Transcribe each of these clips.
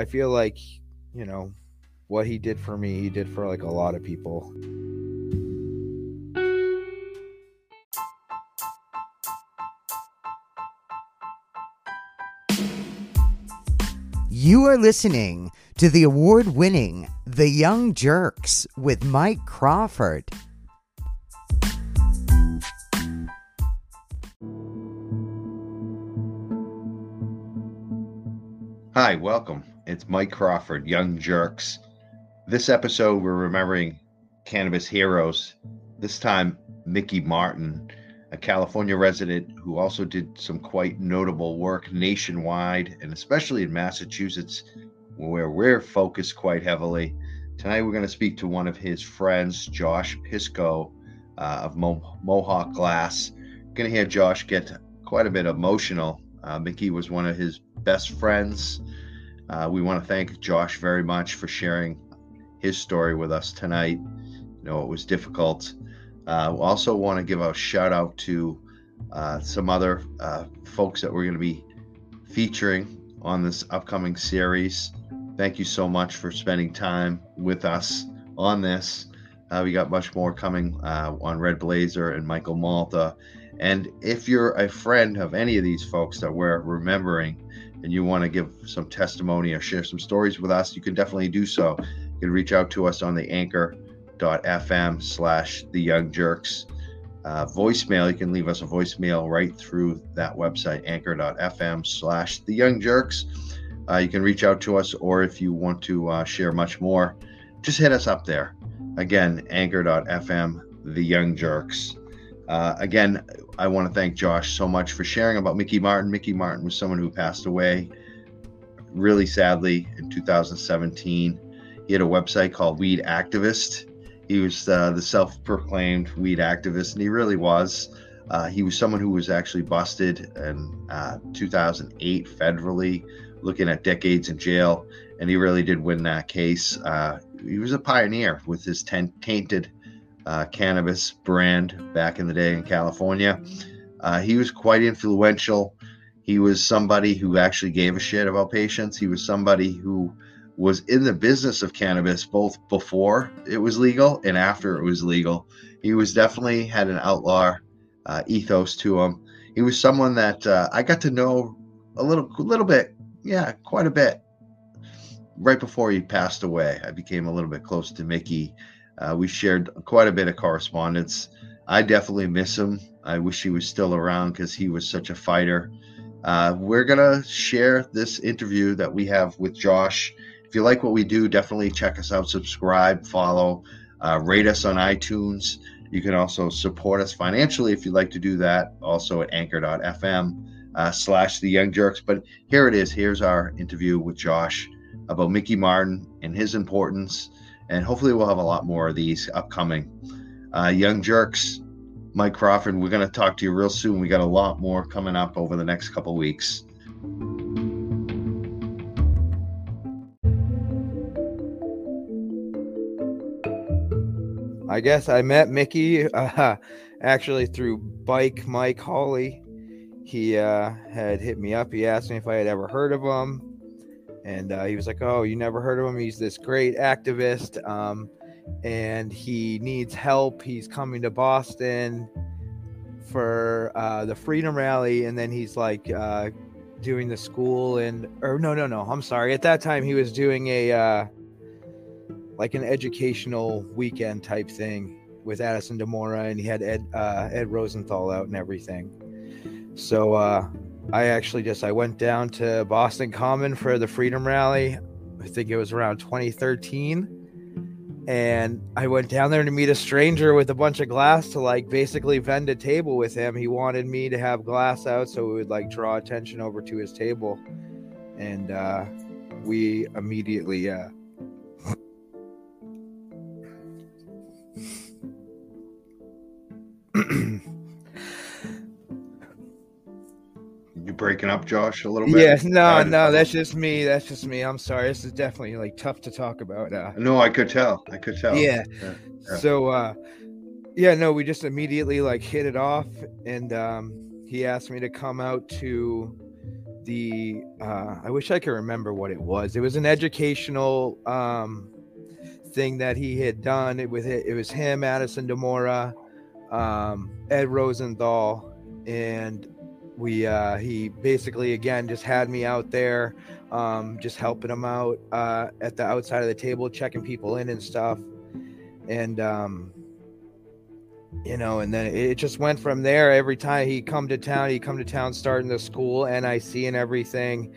I feel like, you know, what he did for me, he did for like a lot of people. You are listening to the award winning The Young Jerks with Mike Crawford. Hi, welcome. It's Mike Crawford, Young Jerks. This episode, we're remembering cannabis heroes. This time, Mickey Martin, a California resident who also did some quite notable work nationwide and especially in Massachusetts, where we're focused quite heavily. Tonight, we're going to speak to one of his friends, Josh Pisco uh, of Mo- Mohawk Glass. Going to hear Josh get quite a bit emotional. Uh, Mickey was one of his best friends. Uh, we want to thank Josh very much for sharing his story with us tonight. You know, it was difficult. Uh, we also want to give a shout out to uh, some other uh, folks that we're going to be featuring on this upcoming series. Thank you so much for spending time with us on this. Uh, we got much more coming uh, on Red Blazer and Michael Malta. And if you're a friend of any of these folks that we're remembering and you want to give some testimony or share some stories with us, you can definitely do so. You can reach out to us on the anchor.fm slash the young jerks uh, voicemail. You can leave us a voicemail right through that website, anchor.fm slash the young jerks. Uh, you can reach out to us, or if you want to uh, share much more, just hit us up there. Again, anchor.fm, the young jerks. Uh, again, I want to thank Josh so much for sharing about Mickey Martin. Mickey Martin was someone who passed away really sadly in 2017. He had a website called Weed Activist. He was uh, the self proclaimed weed activist, and he really was. Uh, he was someone who was actually busted in uh, 2008 federally, looking at decades in jail, and he really did win that case. Uh, he was a pioneer with his tainted uh, cannabis brand back in the day in California. Uh, he was quite influential. He was somebody who actually gave a shit about patients. He was somebody who was in the business of cannabis both before it was legal and after it was legal. He was definitely had an outlaw uh, ethos to him. He was someone that uh, I got to know a little, a little bit, yeah, quite a bit. Right before he passed away, I became a little bit close to Mickey. Uh, we shared quite a bit of correspondence. I definitely miss him. I wish he was still around because he was such a fighter. Uh, we're gonna share this interview that we have with Josh. If you like what we do, definitely check us out, subscribe, follow, uh, rate us on iTunes. You can also support us financially if you'd like to do that. Also at anchor.fm uh, slash the young jerks. But here it is. Here's our interview with Josh about Mickey Martin and his importance. And hopefully we'll have a lot more of these upcoming. Uh, young jerks, Mike Crawford, we're going to talk to you real soon. We got a lot more coming up over the next couple weeks. I guess I met Mickey uh, actually through Bike Mike Hawley. He uh, had hit me up. He asked me if I had ever heard of him. And uh, he was like, Oh, you never heard of him? He's this great activist. Um, and he needs help. He's coming to Boston for uh, the Freedom Rally. And then he's like uh, doing the school. And, or no, no, no. I'm sorry. At that time, he was doing a, uh, like an educational weekend type thing with Addison DeMoura, and he had Ed uh, Ed Rosenthal out and everything. So uh, I actually just I went down to Boston Common for the Freedom Rally. I think it was around 2013, and I went down there to meet a stranger with a bunch of glass to like basically vend a table with him. He wanted me to have glass out so it would like draw attention over to his table, and uh, we immediately. Uh, breaking up, Josh, a little bit? Yeah, no, no, that's just me. That's just me. I'm sorry. This is definitely like tough to talk about. Uh, No, I could tell. I could tell. yeah. Yeah, yeah. So, uh, yeah, no, we just immediately like hit it off, and um, he asked me to come out to the uh, I wish I could remember what it was. It was an educational um, thing that he had done. It with it, it was him, Addison DeMoura, um, Ed Rosenthal, and we uh, he basically again just had me out there, um, just helping him out uh, at the outside of the table, checking people in and stuff, and um, you know, and then it just went from there. Every time he come to town, he come to town starting the school, NIC and everything.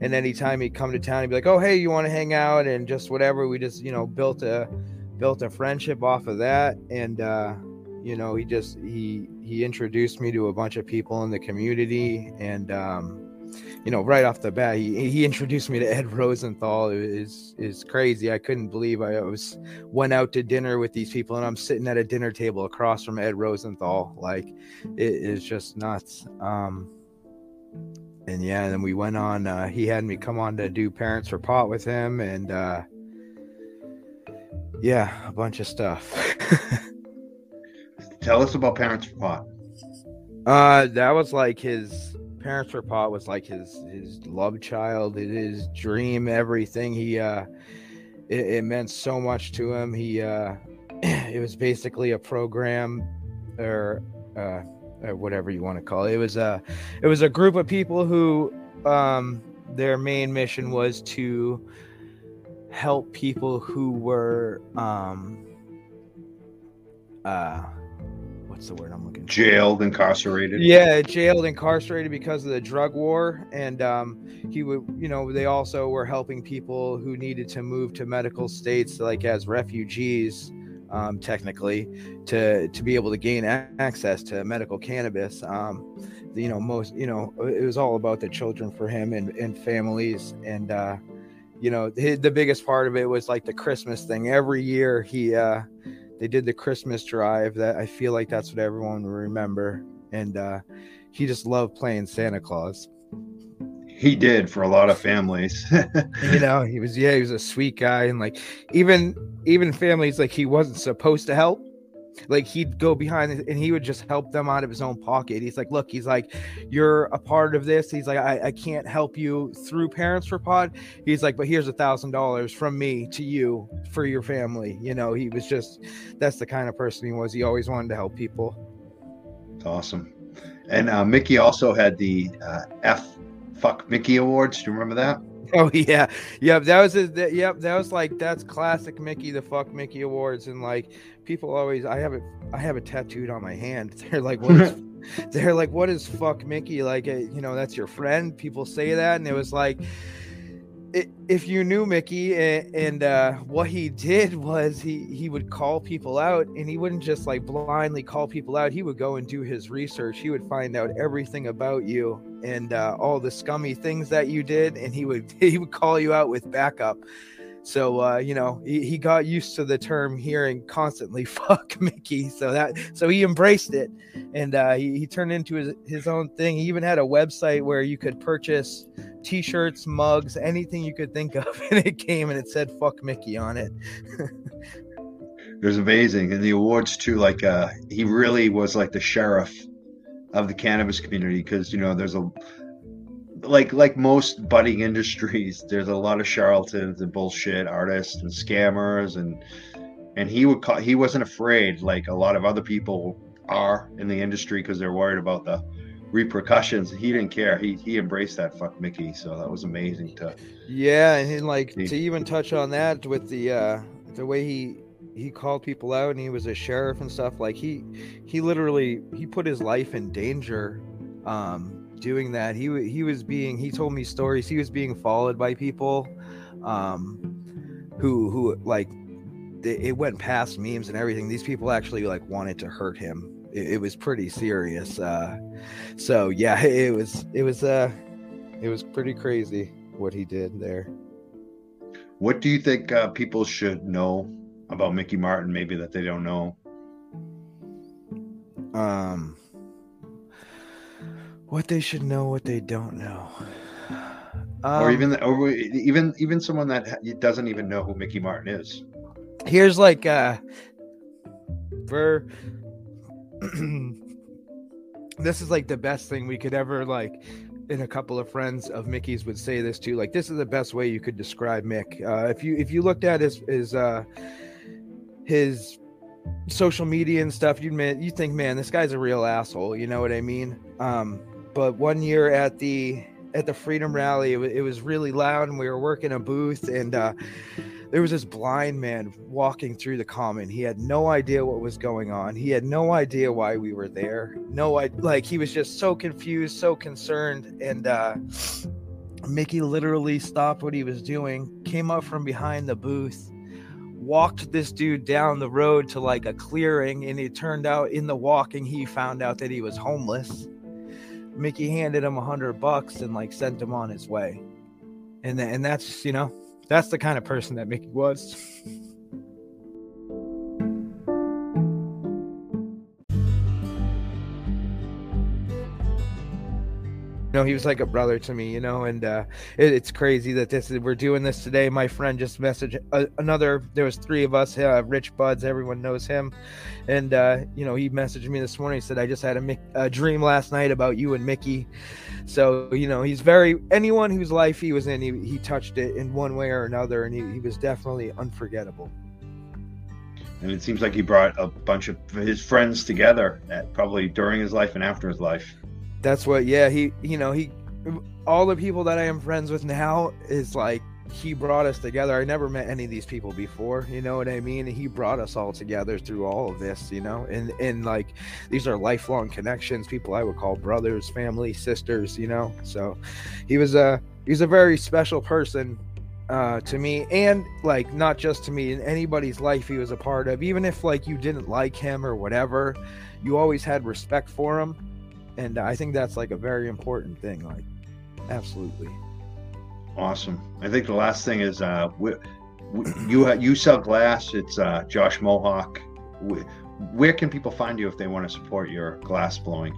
And anytime he'd come to town, he'd be like, "Oh, hey, you want to hang out?" And just whatever. We just, you know, built a built a friendship off of that. And uh, you know, he just he he introduced me to a bunch of people in the community, and um, you know, right off the bat, he, he introduced me to Ed Rosenthal. It is is crazy. I couldn't believe I was went out to dinner with these people, and I'm sitting at a dinner table across from Ed Rosenthal. Like, it is just nuts. Um, and yeah, and then we went on. Uh, he had me come on to do Parents for Pot with him, and uh, yeah, a bunch of stuff. Tell us about Parents for Pot. Uh, that was like his Parents for Pot was like his his love child, his dream, everything. He uh, it, it meant so much to him. He uh, it was basically a program or uh, or whatever you want to call it. It was a it was a group of people who um their main mission was to help people who were um uh what's the word I'm looking for? Jailed, incarcerated. Yeah, jailed, incarcerated because of the drug war, and um, he would, you know, they also were helping people who needed to move to medical states, like as refugees, um, technically, to to be able to gain a- access to medical cannabis. Um, you know, most, you know, it was all about the children for him and and families, and uh, you know, the, the biggest part of it was like the Christmas thing. Every year, he. Uh, they did the Christmas drive that I feel like that's what everyone will remember. And uh, he just loved playing Santa Claus. He did for a lot of families. you know, he was yeah, he was a sweet guy, and like even even families like he wasn't supposed to help. Like he'd go behind and he would just help them out of his own pocket. He's like, look, he's like, you're a part of this. He's like, I, I can't help you through Parents for Pot. He's like, but here's a thousand dollars from me to you for your family. You know, he was just that's the kind of person he was. He always wanted to help people. It's awesome. And uh, Mickey also had the uh, F Fuck Mickey Awards. Do you remember that? Oh yeah, yep. That was a, that, yep. That was like that's classic Mickey the fuck Mickey awards, and like people always, I have it, I have it tattooed on my hand. They're like, what is, they're like, what is fuck Mickey? Like, uh, you know, that's your friend. People say that, and it was like, if you knew Mickey and, and uh, what he did was he he would call people out, and he wouldn't just like blindly call people out. He would go and do his research. He would find out everything about you and uh, all the scummy things that you did, and he would he would call you out with backup. So uh, you know he, he got used to the term hearing constantly "fuck Mickey," so that so he embraced it, and uh, he, he turned into his his own thing. He even had a website where you could purchase T-shirts, mugs, anything you could think of, and it came and it said "fuck Mickey" on it. It was amazing, and the awards too. Like uh, he really was like the sheriff of the cannabis community because you know there's a like like most budding industries, there's a lot of charlatans and bullshit artists and scammers and and he would call he wasn't afraid like a lot of other people are in the industry because they're worried about the repercussions. He didn't care. He he embraced that fuck Mickey. So that was amazing to Yeah, and he, like See. to even touch on that with the uh the way he he called people out and he was a sheriff and stuff like he he literally he put his life in danger um doing that. He he was being he told me stories. He was being followed by people um who who like it it went past memes and everything. These people actually like wanted to hurt him. It, it was pretty serious uh so yeah it was it was uh it was pretty crazy what he did there. What do you think uh, people should know about Mickey Martin? Maybe that they don't know. um what they should know what they don't know um, or even or even even someone that doesn't even know who Mickey Martin is. here's like uh for this is like the best thing we could ever like and a couple of friends of Mickey's would say this too. Like this is the best way you could describe Mick. Uh, if you if you looked at his his uh, his social media and stuff, you would man, you think, man, this guy's a real asshole. You know what I mean? Um, but one year at the at the Freedom Rally, it, it was really loud, and we were working a booth, and uh, there was this blind man walking through the common. He had no idea what was going on. He had no idea why we were there. No, I like he was just so confused, so concerned, and uh, Mickey literally stopped what he was doing, came up from behind the booth, walked this dude down the road to like a clearing, and it turned out in the walking he found out that he was homeless. Mickey handed him a hundred bucks and like sent him on his way, and and that's you know that's the kind of person that Mickey was. know, he was like a brother to me, you know, and uh, it, it's crazy that this we're doing this today. My friend just messaged uh, another, there was three of us, uh, Rich Buds, everyone knows him. And, uh, you know, he messaged me this morning, he said, I just had a, a dream last night about you and Mickey. So, you know, he's very, anyone whose life he was in, he, he touched it in one way or another. And he, he was definitely unforgettable and it seems like he brought a bunch of his friends together at, probably during his life and after his life that's what yeah he you know he all the people that i am friends with now is like he brought us together. I never met any of these people before you know what i mean? He brought us all together through all of this you know? And and like these are lifelong connections people i would call brothers family sisters you know? So he was a he was a very special person uh, to me and like not just to me in anybody's life he was a part of. Even if like you didn't like him or whatever you always had respect for him and I think that's like a very important thing. Like, absolutely. Awesome. I think the last thing is uh, we, we, you you sell glass. It's uh, Josh Mohawk. Where can people find you if they want to support your glass blowing?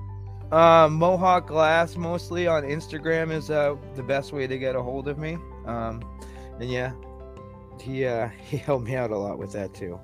Uh, Mohawk Glass mostly on Instagram is uh, the best way to get a hold of me. Um, and yeah, he uh, he helped me out a lot with that too.